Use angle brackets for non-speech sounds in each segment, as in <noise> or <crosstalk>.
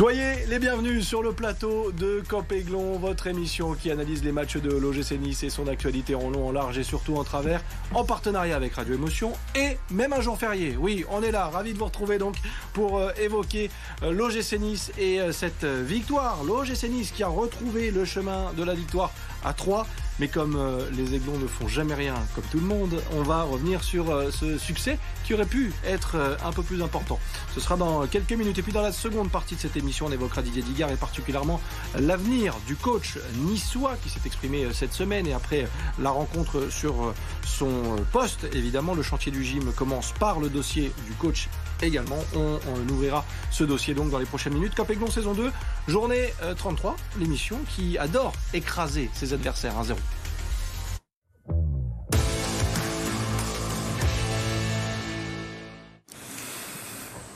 Soyez les bienvenus sur le plateau de Copéglon, votre émission qui analyse les matchs de l'OGC Nice et son actualité en long, en large et surtout en travers, en partenariat avec Radio Émotion et même un jour férié. Oui, on est là, ravi de vous retrouver donc pour euh, évoquer euh, l'OGC Nice et euh, cette victoire. L'OGC Nice qui a retrouvé le chemin de la victoire à 3 mais comme euh, les Aiglons ne font jamais rien, comme tout le monde, on va revenir sur euh, ce succès qui aurait pu être euh, un peu plus important. Ce sera dans quelques minutes. Et puis dans la seconde partie de cette émission, on évoquera Didier Digard et particulièrement l'avenir du coach niçois qui s'est exprimé cette semaine. Et après la rencontre sur son poste, évidemment, le chantier du gym commence par le dossier du coach également. On, ouvrira ce dossier dans les prochaines minutes. Cap Aiglon saison 2, journée 33, l'émission qui adore écraser ses adversaires 1-0.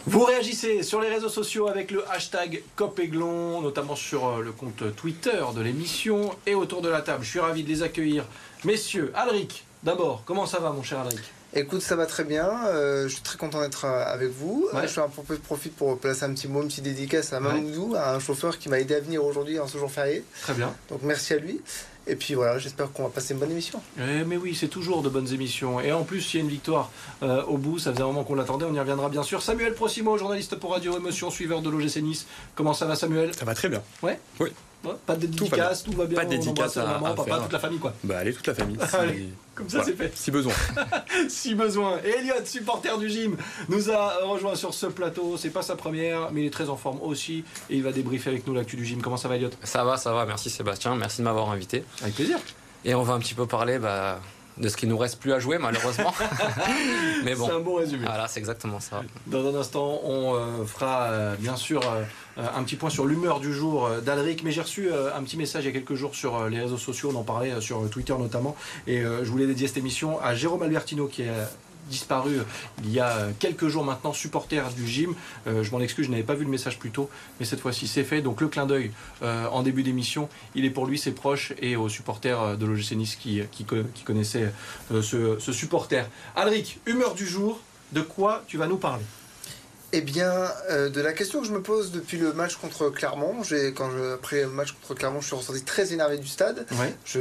Vous réagissez sur les réseaux sociaux avec le hashtag COPEGLON, notamment sur euh, le compte Twitter de l'émission et autour de la table. Je suis ravi de les accueillir. Messieurs, Alric, d'abord, comment ça va mon cher Alric? Écoute, ça va très bien. Euh, je suis très content d'être euh, avec vous. Je suis un peu profite pour placer un petit mot, une petite dédicace à Mamoudou, à un chauffeur qui m'a aidé à venir aujourd'hui en ce jour férié. Très bien. Donc merci à lui. Et puis voilà, j'espère qu'on va passer une bonne émission. Eh, mais oui, c'est toujours de bonnes émissions. Et en plus, il y a une victoire euh, au bout. Ça faisait un moment qu'on l'attendait. On y reviendra bien sûr. Samuel Procimo, journaliste pour Radio Émotion, suiveur de l'OGC Nice. Comment ça va, Samuel? Ça va très bien. Ouais? Oui. Pas de dédicace, tout va bien. Pas de dédicace à, maman, papa, toute la famille quoi. Bah allez, toute la famille. <laughs> Comme ça, c'est fait. Si besoin. <laughs> si besoin. Et Elliot, supporter du gym, nous a rejoint sur ce plateau. C'est pas sa première, mais il est très en forme aussi. Et il va débriefer avec nous l'actu du gym. Comment ça va, Elliot Ça va, ça va. Merci Sébastien. Merci de m'avoir invité. Avec plaisir. Et on va un petit peu parler bah, de ce qui nous reste plus à jouer malheureusement. <laughs> Mais bon, c'est un bon résumé. Voilà, c'est exactement ça. Dans un instant, on euh, fera euh, bien sûr euh, un petit point sur l'humeur du jour d'Alric. Mais j'ai reçu un petit message il y a quelques jours sur les réseaux sociaux, on en parlait sur Twitter notamment. Et je voulais dédier cette émission à Jérôme Albertino qui est disparu il y a quelques jours maintenant, supporter du gym. Euh, je m'en excuse, je n'avais pas vu le message plus tôt, mais cette fois-ci c'est fait. Donc le clin d'œil euh, en début d'émission, il est pour lui, ses proches et aux supporters euh, de l'OGC Nice qui, qui, connaissaient ce, ce supporter. Alric, humeur du jour, de quoi tu vas nous parler? Eh bien, de la question que je me pose depuis le match contre Clermont, quand je, après le match contre Clermont, je suis ressorti très énervé du stade. Ouais. Je,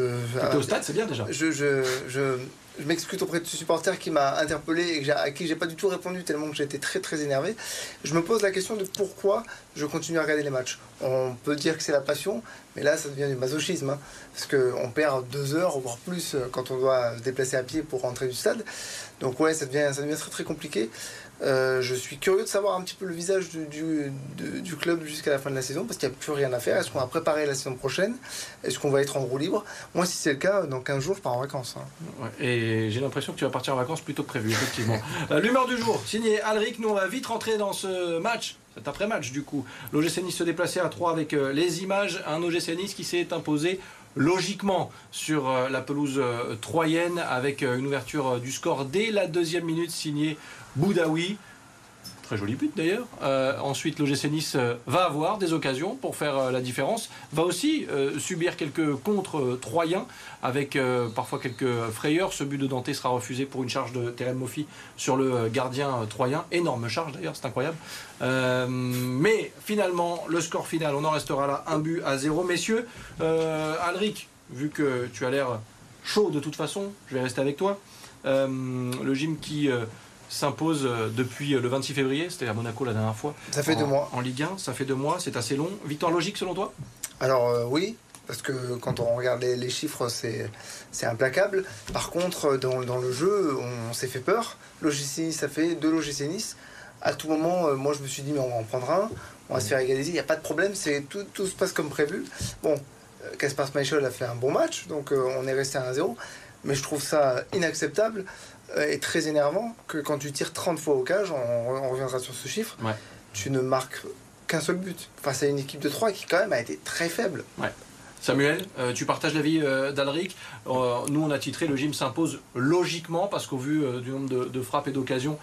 au stade, c'est bien déjà. je, je je m'excuse auprès de ce supporter qui m'a interpellé et à qui j'ai pas du tout répondu tellement que j'étais très très énervé. Je me pose la question de pourquoi je continue à regarder les matchs. On peut dire que c'est la passion, mais là ça devient du masochisme. Hein, parce qu'on perd deux heures, voire plus, quand on doit se déplacer à pied pour rentrer du stade. Donc ouais, ça devient, ça devient très très compliqué. Euh, je suis curieux de savoir un petit peu le visage du, club jusqu'à la fin de la saison parce qu'il n'y a plus rien à faire. Est-ce qu'on va préparer la saison prochaine? Est-ce qu'on va être en roue libre? Moi, si c'est le cas, dans 15 jours, je pars en vacances. Hein. et j'ai l'impression que tu vas partir en vacances plutôt que prévu, effectivement. <laughs> Euh, l'humeur du jour, signé Alric. Nous, on va vite rentrer dans ce match. Cet après-match, du coup. L'OGC Nice se déplaçait à 3 avec euh, les images. Un OGC qui s'est imposé logiquement sur la pelouse troyenne avec une ouverture du score dès la deuxième minute signée Boudaoui. Joli but d'ailleurs. Euh, ensuite, l'OGC Nice euh, va avoir des occasions pour faire euh, la différence. Va aussi subir quelques contre troyens avec parfois quelques frayeurs. Ce but de Dante sera refusé pour une charge de Terem Moffi sur le gardien troyen. Énorme charge d'ailleurs, c'est incroyable. mais finalement, le score final, on en restera là, un but à zéro. Messieurs, Alric, vu que tu as l'air chaud de toute façon, je vais rester avec toi. le gym qui s'impose euh, depuis euh, le 26 février, c'était à Monaco la dernière fois. Ça fait deux mois. En Ligue 1, ça fait deux mois, c'est assez long. Victoire logique selon toi? Alors euh, oui, parce que quand on regarde les, chiffres, c'est implacable. Par contre, dans, le jeu, on, s'est fait peur. L'OGC ça fait deux l'OGC Nice. À tout moment, moi je me suis dit, mais on va en prendre un, on va se faire égaliser, il n'y a pas de problème, tout, tout se passe comme prévu. Bon, Caspar Schmeichel a fait un bon match, donc on est resté à 1-0, mais je trouve ça inacceptable est très énervant que quand tu tires 30 fois au cage, on, reviendra sur ce chiffre, tu ne marques qu'un seul but face à une équipe de 3 qui quand même a été très faible. Samuel, euh, tu partages l'avis euh, d'Alric. nous, on a titré le gym s'impose logiquement parce qu'au vu du nombre de, frappes et d'occasions,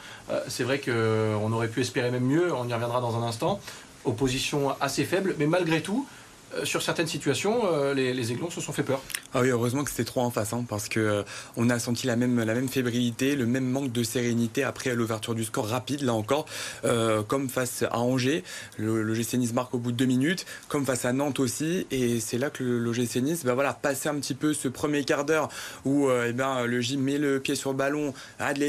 c'est vrai qu'on aurait pu espérer même mieux. On y reviendra dans un instant. Opposition assez faible, mais malgré tout, euh, sur certaines situations, euh, les, Aiglons se sont fait peur. Ah oui, heureusement que c'était trois en face, hein, parce que euh, on a senti la même, fébrilité, le même manque de sérénité après l'ouverture du score rapide, là encore, comme face à Angers, le, le marque au bout de deux minutes, comme face à Nantes aussi, et c'est là que le, le GC Nice, passer un petit peu ce premier quart d'heure où eh ben, le J met le pied sur le ballon, a de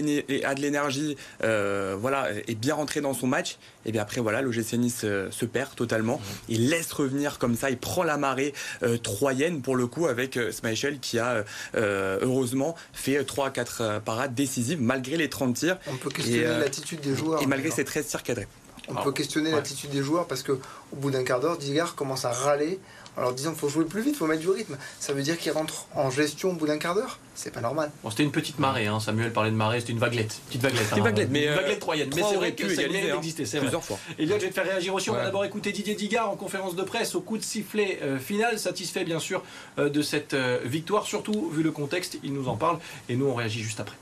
l'énergie, voilà, est bien rentré dans son match, et bien après voilà, le GC Nice euh, se perd totalement, il laisse revenir comme ça, il prend la marée euh, troyenne pour le coup avec euh, Schmeichel qui a heureusement fait 3 à 4 parades décisives malgré les 30 tirs On peut questionner l'attitude des joueurs. et malgré ces 13 tirs cadrés. On Alors, peut questionner ouais. l'attitude des joueurs parce que au bout d'un quart d'heure, Digard commence à râler en leur disant qu'il faut jouer plus vite, il faut mettre du rythme. Ça veut dire qu'il rentre en gestion au bout d'un quart d'heure? C'est pas normal. Bon, c'était une petite marée, hein. Samuel parlait de marée, c'était une vaguelette. Petite vaguelette. Petite hein. vaguelette, mais, Une euh, vaguelette troyenne. Mais c'est vrai que mérite hein, d'exister, c'est vrai. Plusieurs fois. Elliot, je vais te faire réagir aussi. On va d'abord écouter Didier Digard en conférence de presse au coup de sifflet euh, final, satisfait bien sûr euh, de cette euh, victoire, surtout vu le contexte, il nous en parle et nous on réagit juste après.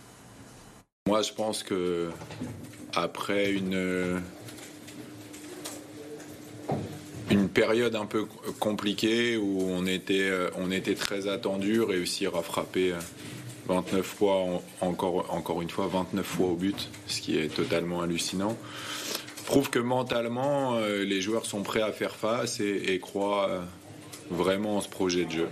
Moi, je pense que après une une période un peu compliquée où on était euh, très attendu, réussir à frapper euh, 29 fois en- encore une fois 29 fois au but, ce qui est totalement hallucinant. Prouve que mentalement euh, les joueurs sont prêts à faire face et, et croient euh, vraiment en ce projet de jeu.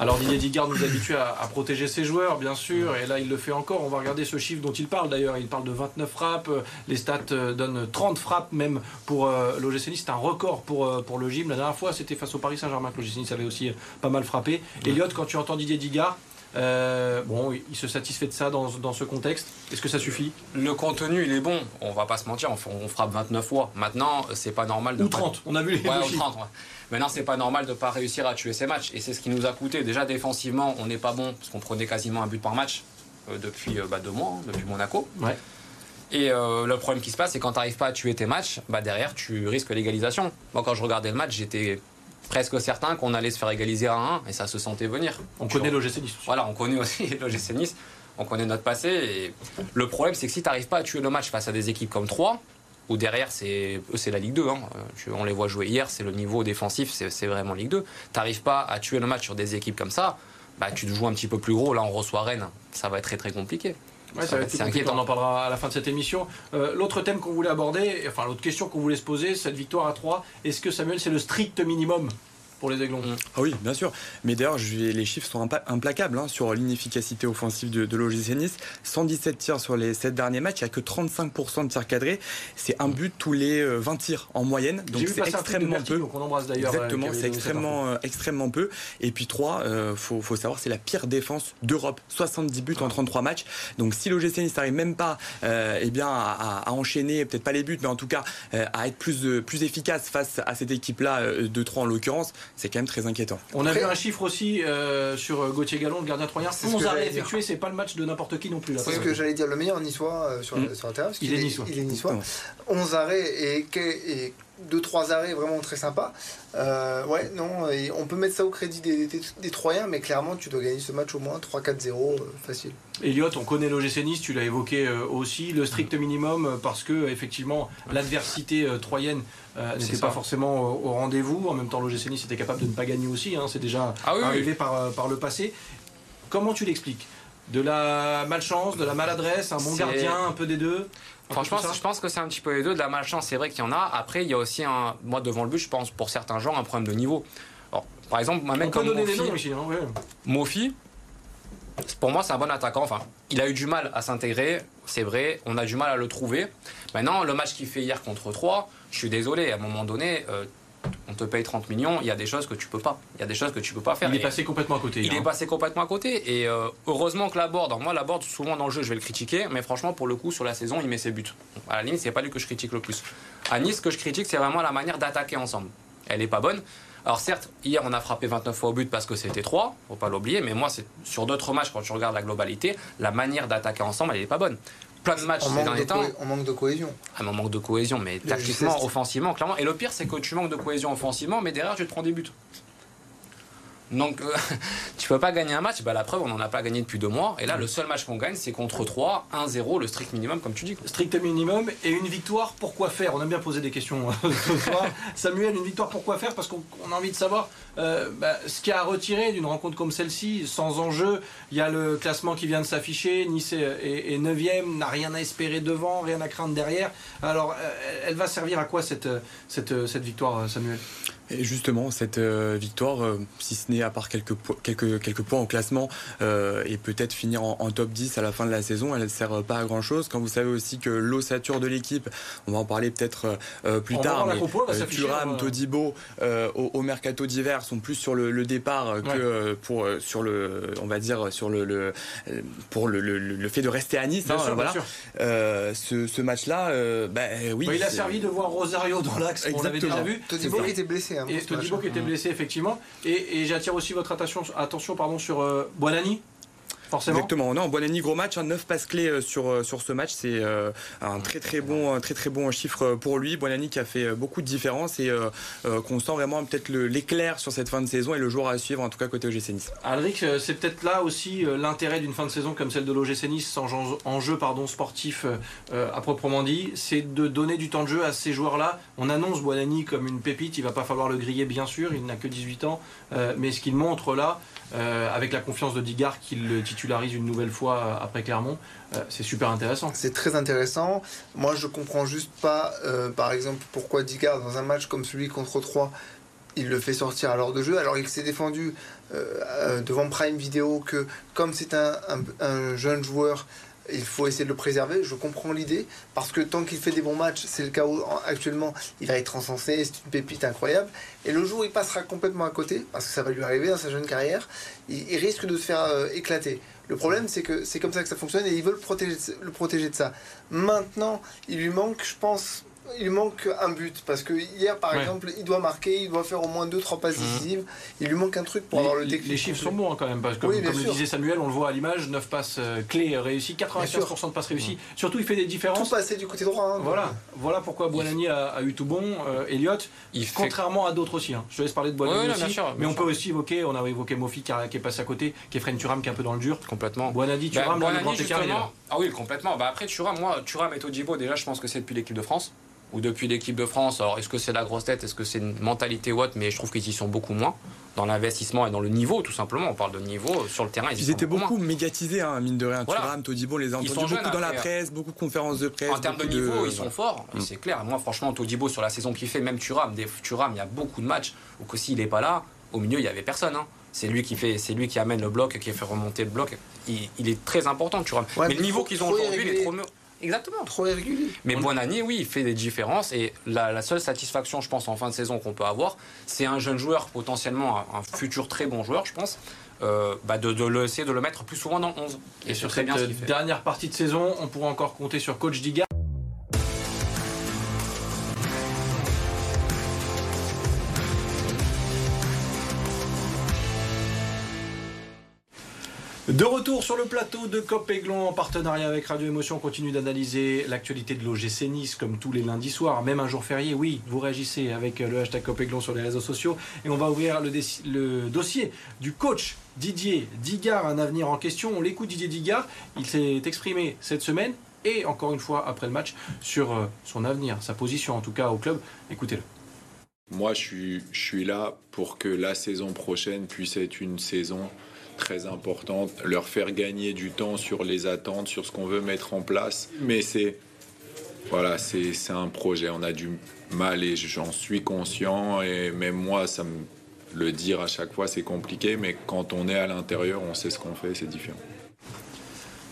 Alors Didier Digard nous habitue à, protéger ses joueurs, bien sûr, et là il le fait encore. On va regarder ce chiffre dont il parle d'ailleurs. Il parle de 29 frappes. Les stats euh, donnent 30 frappes même pour euh. C'est un record pour, euh, pour le gym. La dernière fois, c'était face au Paris Saint-Germain que l'OGC avait aussi euh, pas mal frappé. Elliot, quand tu entends Didier Digard, euh, bon, il se satisfait de ça dans, dans ce contexte. Est-ce que ça suffit? Le contenu, il est bon. On va pas se mentir, on, on frappe 29 fois. Maintenant, c'est pas normal de Ou pas- 30 On a vu les Ouais, deux ou chiffres. 30, ouais. Maintenant, c'est pas normal de pas réussir à tuer ces matchs. Et c'est ce qui nous a coûté. Déjà, défensivement, on n'est pas bon, parce qu'on prenait quasiment un but par match euh, depuis euh, bah, deux mois, hein, depuis Monaco. Ouais. Et euh, le problème qui se passe, c'est quand tu n'arrives pas à tuer tes matchs, bah, derrière, tu risques l'égalisation. Moi, quand je regardais le match, j'étais presque certain qu'on allait se faire égaliser à 1 et ça se sentait venir. On connaît l'OGC Nice. Voilà, on connaît aussi <laughs> l'OGC Nice, on connaît notre passé. Et le problème, c'est que si tu n'arrives pas à tuer le match face à des équipes comme 3, où derrière, c'est la Ligue 2, hein. Euh, on les voit jouer hier, c'est le niveau défensif, c'est c'est vraiment Ligue 2. Tu n'arrives pas à tuer le match sur des équipes comme ça, bah, tu te joues un petit peu plus gros. Là, on reçoit Rennes, ça va être très très compliqué. Ouais, ça Ça va être inquiétant. On en parlera à la fin de cette émission. Euh, l'autre thème qu'on voulait aborder, enfin l'autre question qu'on voulait se poser, cette victoire à 3, est-ce que Samuel c'est le strict minimum? Pour les Aiglons Mm. Ah oui, bien sûr. Mais d'ailleurs, les chiffres sont implacables hein, sur l'inefficacité offensive de, de l'OGC Nice. 117 tirs sur les 7 derniers matchs, il n'y a que 35% de tirs cadrés. C'est un but tous les euh, 20 tirs en moyenne. Donc c'est extrêmement Berti, peu. donc on embrasse d'ailleurs. euh, Exactement, c'est extrêmement, euh, extrêmement peu. Et puis 3, euh, faut, faut savoir, c'est la pire défense d'Europe. 70 buts en 33 matchs. Donc si l'OGC Nice n'arrive même pas euh, eh bien, à, enchaîner, peut-être pas les buts, mais en tout cas euh, à être plus, euh, plus efficace face à cette équipe-là euh, de 3 en l'occurrence, c'est quand même très inquiétant. On a Après- vu un chiffre aussi euh, sur euh, Gauthier Gallon, le gardien troyen. C'est ce 11 que arrêts j'allais dire. effectués, c'est pas le match de n'importe qui non plus. C'est ce que j'allais dire, le meilleur niçois euh, sur, Mm. sur parce Il qu'il est niçois. Il est niçois. Exactement. 11 arrêts et, que- et 2-3 arrêts vraiment très sympas. Euh, ouais, non, et on peut mettre ça au crédit des, des, des Troyens, mais clairement, tu dois gagner ce match au moins 3-4-0, euh, facile. Elliot, on connaît l'OGC Nice, tu l'as évoqué euh, aussi, le strict minimum, euh, parce que effectivement l'adversité euh, troyenne euh, n'était pas forcément au, au rendez-vous. En même temps, l'OGC Nice était capable de ne pas gagner aussi, hein, c'est déjà Ah oui, oui. arrivé par, par le passé. Comment tu l'expliques? De la malchance, de la maladresse, un bon gardien, un peu des deux? Franchement, je pense que c'est un petit peu les deux. De la malchance, c'est vrai qu'il y en a. Après, il y a aussi, un, moi, devant le but, je pense, pour certains joueurs, un problème de niveau. Alors, par exemple, un On mec peut comme Mofi, ici, hein, ouais. Mofi, pour moi, c'est un bon attaquant. Enfin, il a eu du mal à s'intégrer, c'est vrai. On a du mal à le trouver. Maintenant, le match qu'il fait hier contre 3, je suis désolé, à un moment donné, euh, on te paye 30 millions, il y a des choses que tu peux pas. Il y a des choses que tu peux pas faire. Il est passé complètement à côté. il est hein. passé complètement à côté et euh, heureusement que la board, moi la board souvent dans le jeu je vais le critiquer mais franchement pour le coup sur la saison il met ses buts. À la limite c'est pas lui que je critique le plus. À Nice ce que je critique c'est vraiment la manière d'attaquer ensemble. Elle est pas bonne. Alors certes hier on a frappé 29 fois au but parce que c'était 3, faut pas l'oublier mais moi c'est sur d'autres matchs quand tu regardes la globalité la manière d'attaquer ensemble elle est pas bonne. Plein de matchs On ces manque, de derniers temps, cohé- on manque de cohésion. ah, mais on manque de cohésion, mais tactiquement, offensivement, clairement. Et le pire, c'est que tu manques de cohésion offensivement, mais derrière, tu te prends des buts. Donc, <laughs> tu peux pas gagner un match. Bah, la preuve, on n'en a pas gagné depuis deux mois. Et là, le seul match qu'on gagne, c'est contre 3, 1-0, le strict minimum, comme tu dis. Strict minimum et une victoire, pourquoi faire? On a bien posé des questions euh, <laughs> ce. Samuel, une victoire, pourquoi faire? Parce qu'on on a envie de savoir euh, bah, ce qu'il y a à retirer d'une rencontre comme celle-ci, sans enjeu. Il y a le classement qui vient de s'afficher. Nice est, est 9ème, n'a rien à espérer devant, rien à craindre derrière. Alors, euh, elle va servir à quoi cette victoire, Samuel? Et justement, cette euh, victoire, euh, si ce n'est à part quelques, quelques, quelques points au classement euh, et peut-être finir en, top 10 à la fin de la saison, elle ne sert pas à grand chose. Quand vous savez aussi que l'ossature de l'équipe, on va en parler peut-être plus tard, mais Thuram, Todibo au, mercato d'hiver sont plus sur le, départ que pour sur le, on va dire sur le, pour le, le, fait de rester à Nice. Hein, voilà. ce, ce match-là, bah, oui. il a servi de voir Rosario dans l'axe, on l'avait déjà vu. Todibo qui était blessé. Hein, et Todibo qui était blessé, effectivement. Et, j'attire aussi votre attention, attention pardon, sur euh. Forcément. Exactement. Non, Buonani gros match, 9 hein, passes clés euh, sur euh, sur ce match, c'est un très très bon un très très bon chiffre pour lui. Buonani qui a fait beaucoup de différence et qu'on sent vraiment peut-être l'éclair sur cette fin de saison et le joueur à suivre en tout cas côté OGC Nice. Alric, c'est peut-être là aussi l'intérêt d'une fin de saison comme celle de l'OGC Nice sans enjeu pardon sportif à proprement dit, c'est de donner du temps de jeu à ces joueurs-là. On annonce Buonani comme une pépite, il va pas falloir le griller bien sûr, il n'a que 18 ans, mais ce qu'il montre là euh, avec la confiance de Digard qui le titularise une nouvelle fois euh, après Clermont. Euh, c'est super intéressant. C'est très intéressant. Moi, je comprends juste pas, par exemple, pourquoi Digard, dans un match comme celui contre 3, il le fait sortir à l'heure de jeu, alors il s'est défendu devant Prime Video que, comme c'est un, jeune joueur, il faut essayer de le préserver. Je comprends l'idée parce que tant qu'il fait des bons matchs, c'est le cas où actuellement il va être encensé, c'est une pépite incroyable. Et le jour où il passera complètement à côté, parce que ça va lui arriver dans sa jeune carrière, il, risque de se faire euh, éclater. Le problème, c'est que c'est comme ça que ça fonctionne et ils veulent protéger, le protéger de ça. Maintenant, il lui manque, je pense, il manque un but parce que hier par exemple il doit marquer, il doit faire au moins 2-3 passes mhm. décisives. Il lui manque un truc pour avoir le déclic. Les chiffres sont bons hein, quand même parce que comme, le disait Samuel, on le voit à l'image, 9 passes euh, clés réussies, 95% de passes réussies. Mhm. Surtout il fait des différences. Tout passé du côté droit. Hein. voilà, voilà pourquoi Buonani a, eu tout bon. Euh, Elliot, contrairement à d'autres aussi. Hein. Je te laisse parler de Buonani aussi, mais on peut aussi évoquer, on avait évoqué Mofi qui, est passé à côté, qui est Fren Turam qui est un peu dans le dur. Complètement. Buonani, bah, Turam, le grand écart. Ah oui, complètement. Bah après Turam, moi, Turam et Todibo, déjà je pense que c'est depuis l'équipe de France ou depuis l'équipe de France. Alors, est-ce que c'est la grosse tête Est-ce que c'est une mentalité ou autre Mais je trouve qu'ils y sont beaucoup moins dans l'investissement et dans le niveau, tout simplement. On parle de niveau sur le terrain. Ils, étaient beaucoup, médiatisés, hein, mine de rien. Voilà. Thuram, Todibo, les a entendus beaucoup dans la presse, beaucoup de conférences de presse. En termes de niveau, ils sont forts, mm. c'est clair. Moi, franchement, Todibo, sur la saison qu'il fait, même Thuram, des, Thuram, il y a beaucoup de matchs où que s'il n'est pas là, au milieu, il n'y avait personne. Hein. C'est lui qui fait, c'est lui qui amène le bloc, qui fait remonter le bloc. Il, est très important, Thuram. mais, le niveau qu'ils ont aujourd'hui, il est trop Exactement. Trop régulier. Mais Buonani, oui, il fait des différences. Et la, seule satisfaction, je pense, en fin de saison qu'on peut avoir, c'est un jeune joueur, potentiellement un, futur très bon joueur, je pense, euh, bah de, de, le, essayer de le mettre plus souvent dans 11. Et, sur cette dernière partie de saison, on pourra encore compter sur Coach Diga. De retour sur le plateau de Cop en partenariat avec Radio Émotion, on continue d'analyser l'actualité de l'OGC Nice comme tous les lundis soirs, même un jour férié. Oui, vous réagissez avec le hashtag Cop sur les réseaux sociaux et on va ouvrir le, dossier du coach Didier Digard, un avenir en question. On l'écoute Didier Digard, il s'est exprimé cette semaine et encore une fois après le match sur euh, son avenir, sa position en tout cas au club. Écoutez-le. Moi, je suis là pour que la saison prochaine puisse être une saison très importante, leur faire gagner du temps sur les attentes, sur ce qu'on veut mettre en place. Mais c'est voilà, c'est un projet. On a du mal et j'en suis conscient. Et même moi, ça le dire à chaque fois, c'est compliqué. Mais quand on est à l'intérieur, on sait ce qu'on fait, c'est différent.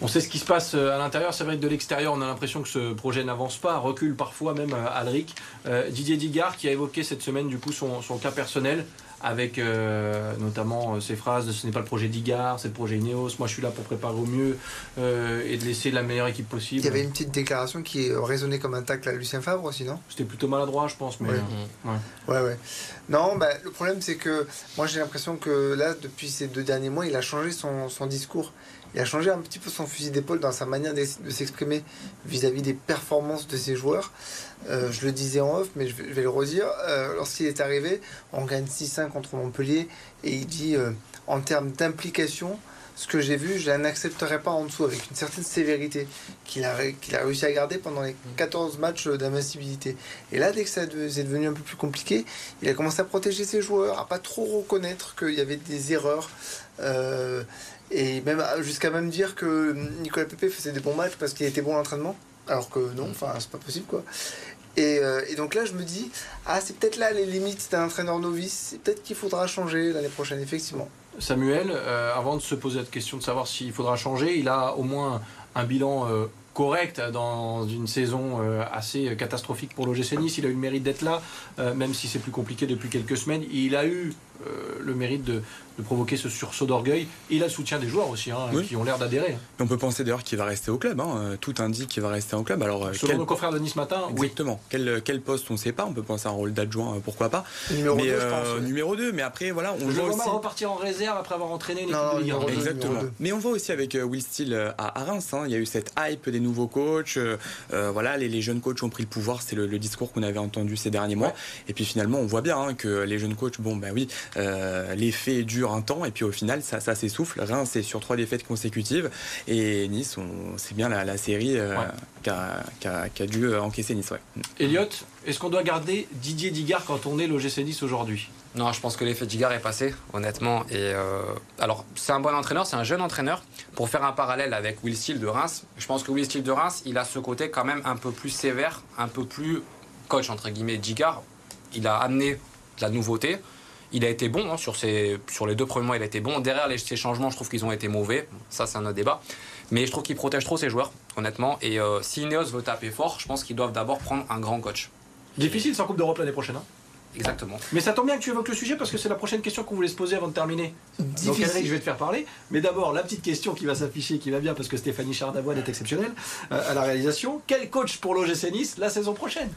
On sait ce qui se passe euh, à l'intérieur. C'est vrai que de l'extérieur, on a l'impression que ce projet n'avance pas, recule parfois même euh, Alric. Euh, Didier Digard qui a évoqué cette semaine du coup son cas personnel avec euh, notamment euh, ces phrases de ce n'est pas le projet d'Igar, c'est le projet Ineos, moi je suis là pour préparer au mieux euh, et de laisser la meilleure équipe possible. Il y avait une petite déclaration qui résonnait comme un tacle à Lucien Favre aussi, non? C'était plutôt maladroit, je pense. Mais ouais. ouais. ouais, Non, bah, le problème c'est que moi j'ai l'impression que là, depuis ces deux derniers mois, il a changé son, son discours. Il a changé un petit peu son fusil d'épaule dans sa manière de s'exprimer vis-à-vis des performances de ses joueurs. Euh, je le disais en off, mais je vais, le redire. Euh, lorsqu'il est arrivé, on gagne 6-1 contre Montpellier et il dit euh, en termes d'implication, ce que j'ai vu, je n'accepterai pas en dessous avec une certaine sévérité qu'il a, réussi à garder pendant les 14 matchs d'invincibilité. Et là, dès que ça est devenu un peu plus compliqué, il a commencé à protéger ses joueurs, à pas trop reconnaître qu'il y avait des erreurs. Euh, et même jusqu'à même dire que Nicolas Pepe faisait des bons matchs parce qu'il était bon à l'entraînement. Alors que non, enfin, c'est pas possible quoi. Et, euh, et, donc là, je me dis, ah, c'est peut-être là les limites d'un entraîneur novice. C'est peut-être qu'il faudra changer l'année prochaine, effectivement. Samuel, euh, avant de se poser la question de savoir s'il faudra changer, il a au moins un bilan euh, correct dans une saison euh, assez catastrophique pour l'OGC Nice. Il a eu le mérite d'être là, même si c'est plus compliqué depuis quelques semaines. Il a eu le mérite de, de provoquer ce sursaut d'orgueil. Il a le soutien des joueurs aussi, hein, qui ont l'air d'adhérer. On peut penser d'ailleurs qu'il va rester au club. Hein. Tout indique qu'il va rester au club. Alors, Selon quel... nos confrères de Nice Matin, Exactement. Quel, quel, poste, on ne sait pas. On peut penser à un rôle d'adjoint, pourquoi pas. Numéro 2, mais, euh, Numéro 2, mais après, voilà. On voit aussi... repartir en réserve après avoir entraîné une équipe de Ligue 1. Exactement. Mais on voit aussi avec euh, Will Steele euh, à, Reims, hein, il y a eu cette hype des nouveaux coachs. Euh, voilà, les, les, jeunes coachs ont pris le pouvoir. C'est le, le, discours qu'on avait entendu ces derniers mois. Et puis finalement, on voit bien hein, que les jeunes coachs, bon, ben oui, l'effet dure un temps. Et puis au final, ça, ça s'essouffle. Reims c'est sur trois défaites consécutives et Nice, c'est bien la, série euh, qui, a, dû euh, encaisser Nice. Ouais. Elliot, est-ce qu'on doit garder Didier Digard quand on est l'OGC Nice aujourd'hui? Non, je pense que l'effet Digard est passé, honnêtement. Et euh, alors, c'est un bon entraîneur, c'est un jeune entraîneur. Pour faire un parallèle avec Will Steele de Reims, je pense que Will Steele de Reims, il a ce côté quand même un peu plus sévère, un peu plus coach entre guillemets. Digard, il a amené de la nouveauté. Il a été bon hein, sur, sur les deux premiers mois, il a été bon. Derrière les, ces changements, je trouve qu'ils ont été mauvais. Ça, c'est un autre débat. Mais je trouve qu'il protège trop ses joueurs, honnêtement. Et euh, si Ineos veut taper fort, je pense qu'ils doivent d'abord prendre un grand coach. Difficile sans Coupe d'Europe l'année prochaine. Hein. Exactement. Mais ça tombe bien que tu évoques le sujet parce que c'est la prochaine question qu'on voulait se poser avant de terminer. Donc Henrik, je vais te faire parler. Mais d'abord, la petite question qui va s'afficher, qui va bien parce que Stéphanie Chardavoine est exceptionnelle euh, à la réalisation. Quel coach pour l'OGC Nice la saison prochaine?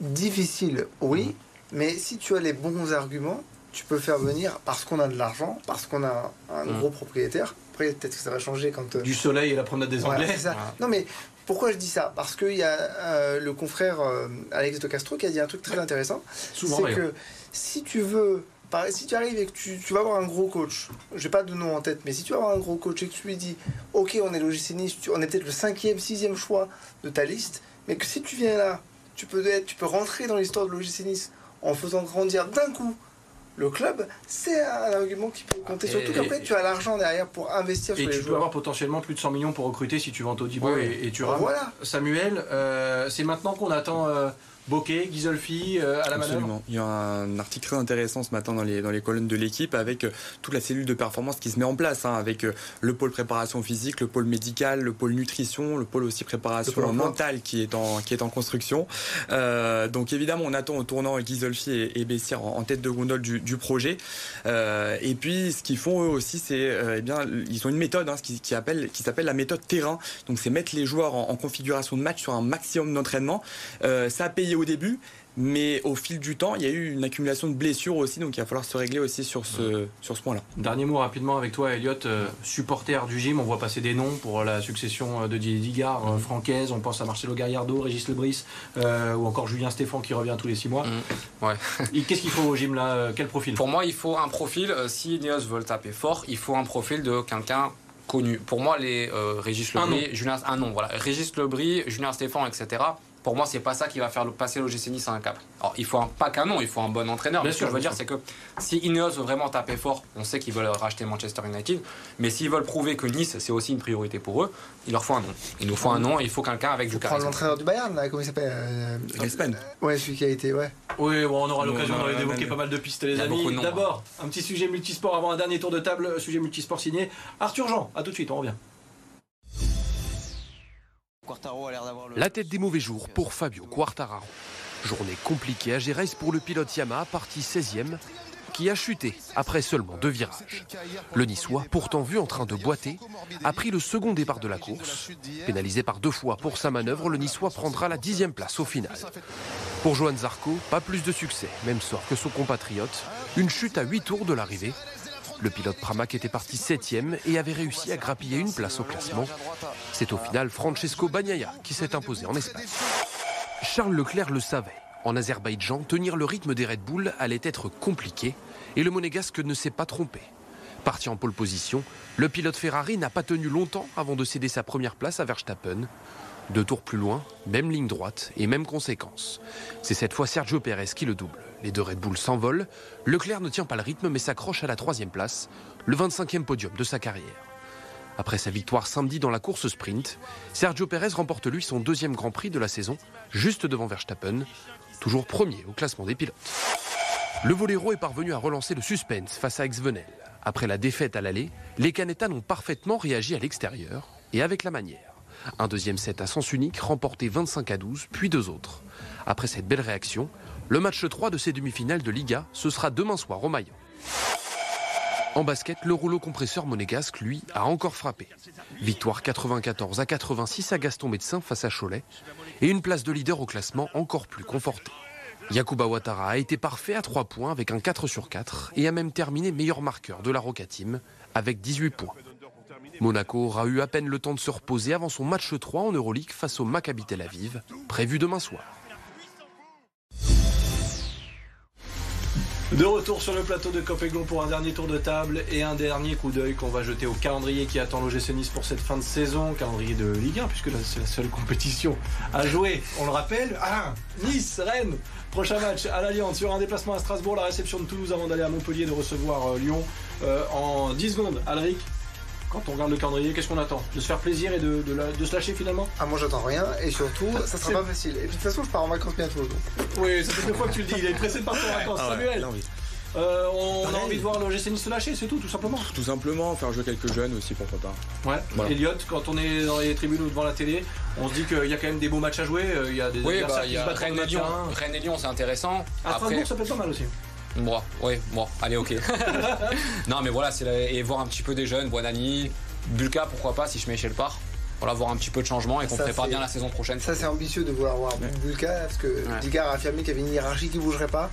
Difficile, oui. Mais si tu as les bons arguments, tu peux faire venir parce qu'on a de l'argent, parce qu'on a un mm. gros propriétaire. Après, peut-être que ça va changer quand. Euh, du soleil et la promenade des Anglais. ça. Non, mais pourquoi je dis ça? Parce qu'il y a euh, le confrère euh, Alex de Castro qui a dit un truc très intéressant. C'est que si tu veux. Si tu arrives et que tu, vas avoir un gros coach, je n'ai pas de nom en tête, mais si tu vas avoir un gros coach et que tu lui dis Ok, on est logicieniste, on est peut-être le cinquième, sixième choix de ta liste, mais que si tu viens là, tu peux, être, tu peux rentrer dans l'histoire de logicieniste en faisant grandir d'un coup le club, c'est un argument qui peut compter. Surtout qu'après, tu as l'argent derrière pour investir sur les joueurs. Et tu peux avoir potentiellement plus de 100 millions pour recruter si tu vends Todibo et, et, tu rames. Voilà. Samuel, euh, c'est maintenant qu'on attend euh, Bokeh, Ghisolfi euh, à la Absolument. Il y a un article très intéressant ce matin dans les, dans les colonnes de l'équipe avec euh, toute la cellule de performance qui se met en place, hein, avec euh, le pôle préparation physique, le pôle médical, le pôle nutrition, le pôle aussi préparation mentale qui est en, qui est en construction. donc évidemment, on attend au tournant Ghisolfi et, et Bessière en, tête de gondole du, du projet. et puis, ce qu'ils font eux aussi, c'est eh bien, ils ont une méthode hein, qui, qui, appelle, qui s'appelle la méthode terrain. Donc c'est mettre les joueurs en, en, configuration de match sur un maximum d'entraînement. ça a payé au début, mais au fil du temps, il y a eu une accumulation de blessures aussi, donc il va falloir se régler aussi sur ce, sur ce point-là. Dernier mot rapidement avec toi, Elliot, euh, supporter du gym. On voit passer des noms pour la succession euh, de Didier Digard, euh, Francaise, on pense à Marcelo Gallardo, Régis Lebris, ou encore Julien Stéphane qui revient tous les six mois. Mmh. Ouais. Qu'est-ce qu'il faut au gym là Quel profil? Pour moi, il faut un profil, si Ineos veut taper fort, il faut un profil de quelqu'un connu. Pour moi, les Régis Lebris, Julien, un nom, voilà. Régis Lebris, Julien Stéphane, etc pour moi, c'est pas ça qui va faire passer l'OGC Nice à un cap. Alors, il faut un, pas qu'un nom, il faut un bon entraîneur. ce que je veux dire, c'est que si Ineos veut vraiment taper fort, on sait qu'ils veulent racheter Manchester United, mais s'ils veulent prouver que Nice, c'est aussi une priorité pour eux, il leur faut un nom. Il nous faut un nom, il faut quelqu'un avec du charisme. l'entraîneur du Bayern, là, comment il s'appelle euh, L'espagne. Ouais, celui qui a été, ouais. Oui, bon, on aura l'occasion d'évoquer pas mal de pistes, les amis. D'abord, un petit sujet multisport avant un dernier tour de table, sujet multisport signé Arthur Jean. À tout de suite, on revient. La tête des mauvais jours pour Fabio Quartararo. Journée compliquée à Gérès pour le pilote Yamaha, parti 16e, qui a chuté après seulement deux virages. Le Niçois, pourtant vu en train de boiter, a pris le second départ de la course. Pénalisé par deux fois pour sa manœuvre, le Niçois prendra la dixième place au final. Pour Johan Zarco, pas plus de succès, même sort que son compatriote. Une chute à huit tours de l'arrivée Le pilote Pramac était parti septième et avait réussi à grappiller une place au classement. C'est au final Francesco Bagnaia qui s'est imposé en Espagne. Charles Leclerc le savait. En Azerbaïdjan, tenir le rythme des Red Bull allait être compliqué et le monégasque ne s'est pas trompé. Parti en pole position, le pilote Ferrari n'a pas tenu longtemps avant de céder sa première place à Verstappen. Deux tours plus loin, même ligne droite et même conséquence. C'est cette fois Sergio Pérez qui le double. Les deux Red Bull s'envolent. Leclerc ne tient pas le rythme mais s'accroche à la troisième place, le 25e podium de sa carrière. Après sa victoire samedi dans la course sprint, Sergio Pérez remporte lui son deuxième Grand Prix de la saison, juste devant Verstappen, toujours premier au classement des pilotes. Le Volero est parvenu à relancer le suspense face à Ex-Venel. Après la défaite à l'aller, les Canetas ont parfaitement réagi à l'extérieur et avec la manière. Un deuxième set à sens unique, remporté 25 à 12, puis deux autres. Après cette belle réaction, le match 3 de ces demi-finales de Liga, ce sera demain soir au Maillot. En basket, le rouleau compresseur monégasque, lui, a encore frappé. Victoire 94 à 86 à Gaston Médecin face à Cholet et une place de leader au classement encore plus confortée. Yakuba Ouattara a été parfait à 3 points avec un 4 sur 4 et a même terminé meilleur marqueur de la Roca Team avec 18 points. Monaco aura eu à peine le temps de se reposer avant son match 3 en Euroleague face au Maccabi Tel Aviv, prévu demain soir. De retour sur le plateau de Copéglon pour un dernier tour de table et un dernier coup d'œil qu'on va jeter au calendrier qui attend l'OGC Nice pour cette fin de saison, calendrier de Ligue 1 puisque c'est la seule compétition à jouer. On le rappelle, ah, Nice, Rennes, prochain match à l'Alliance sur un déplacement à Strasbourg, la réception de Toulouse avant d'aller à Montpellier de recevoir euh, Lyon euh, en 10 secondes. Alric, quand on regarde le calendrier, qu'est-ce qu'on attend? De se faire plaisir et de, de, la- de se lâcher finalement? Ah, moi j'attends rien et surtout, ça sera pas facile. Et puis de toute façon, je pars en vacances bientôt. donc. Oui, ça fait deux fois que tu le dis, il est pressé de partir en vacances. Samuel, euh, on a Pareil. envie de voir l'OGC Nice se lâcher, c'est tout, tout simplement. Tout simplement, faire jouer quelques jeunes aussi, pourquoi pas. Ouais, Voilà. Elliot, quand on est dans les tribunes ou devant la télé, on se dit qu'il y a quand même des beaux matchs à jouer, euh, il y a des Oui, adversaires bah, y se a battent Rennes pour et le Lyon. Rennes et Lyon, c'est intéressant. À Strasbourg, ça peut être pas mal aussi. Bon, oui, bon, allez, ok. <laughs> non, mais voilà, c'est la- et voir un petit peu des jeunes, Buonani, Bulka, pourquoi pas, si je mets chez le part. Voilà, voir un petit peu de changement et qu'on prépare bien la saison prochaine. Ça, c'est ambitieux de vouloir voir Bulka parce que Ouais. Digard a affirmé qu'il y avait une hiérarchie qui bougerait pas.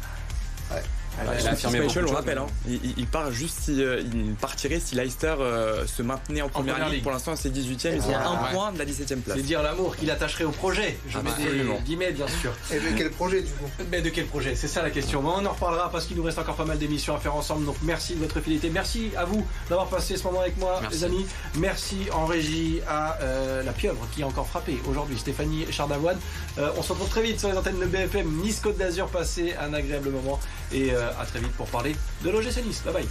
Il a affirmé Michael, beaucoup on rappelle, hein, il, il- il part juste si, euh, il partirait si Leicester euh, se maintenait en première, première ligue. ligue. Pour l'instant, c'est 18ème, ils sont à un ouais. point de la 17ème place. C'est dire l'amour qu'il attacherait au projet. Je Ah mets bah, des absolument. guillemets, bien sûr. Et de quel projet du coup? Mais de quel projet? C'est ça la question. Bon, on en reparlera parce qu'il nous reste encore pas mal d'émissions à faire ensemble. Donc merci de votre fidélité. Merci à vous d'avoir passé ce moment avec moi, Merci. les amis. Merci en régie à euh, la pieuvre qui a encore frappé aujourd'hui, Stéphanie Chardavoine. Euh, on se retrouve très vite sur les antennes de BFM Nice Côte d'Azur. Passez un agréable moment et euh, à très vite pour parler de l'OGC Nice. Bye bye.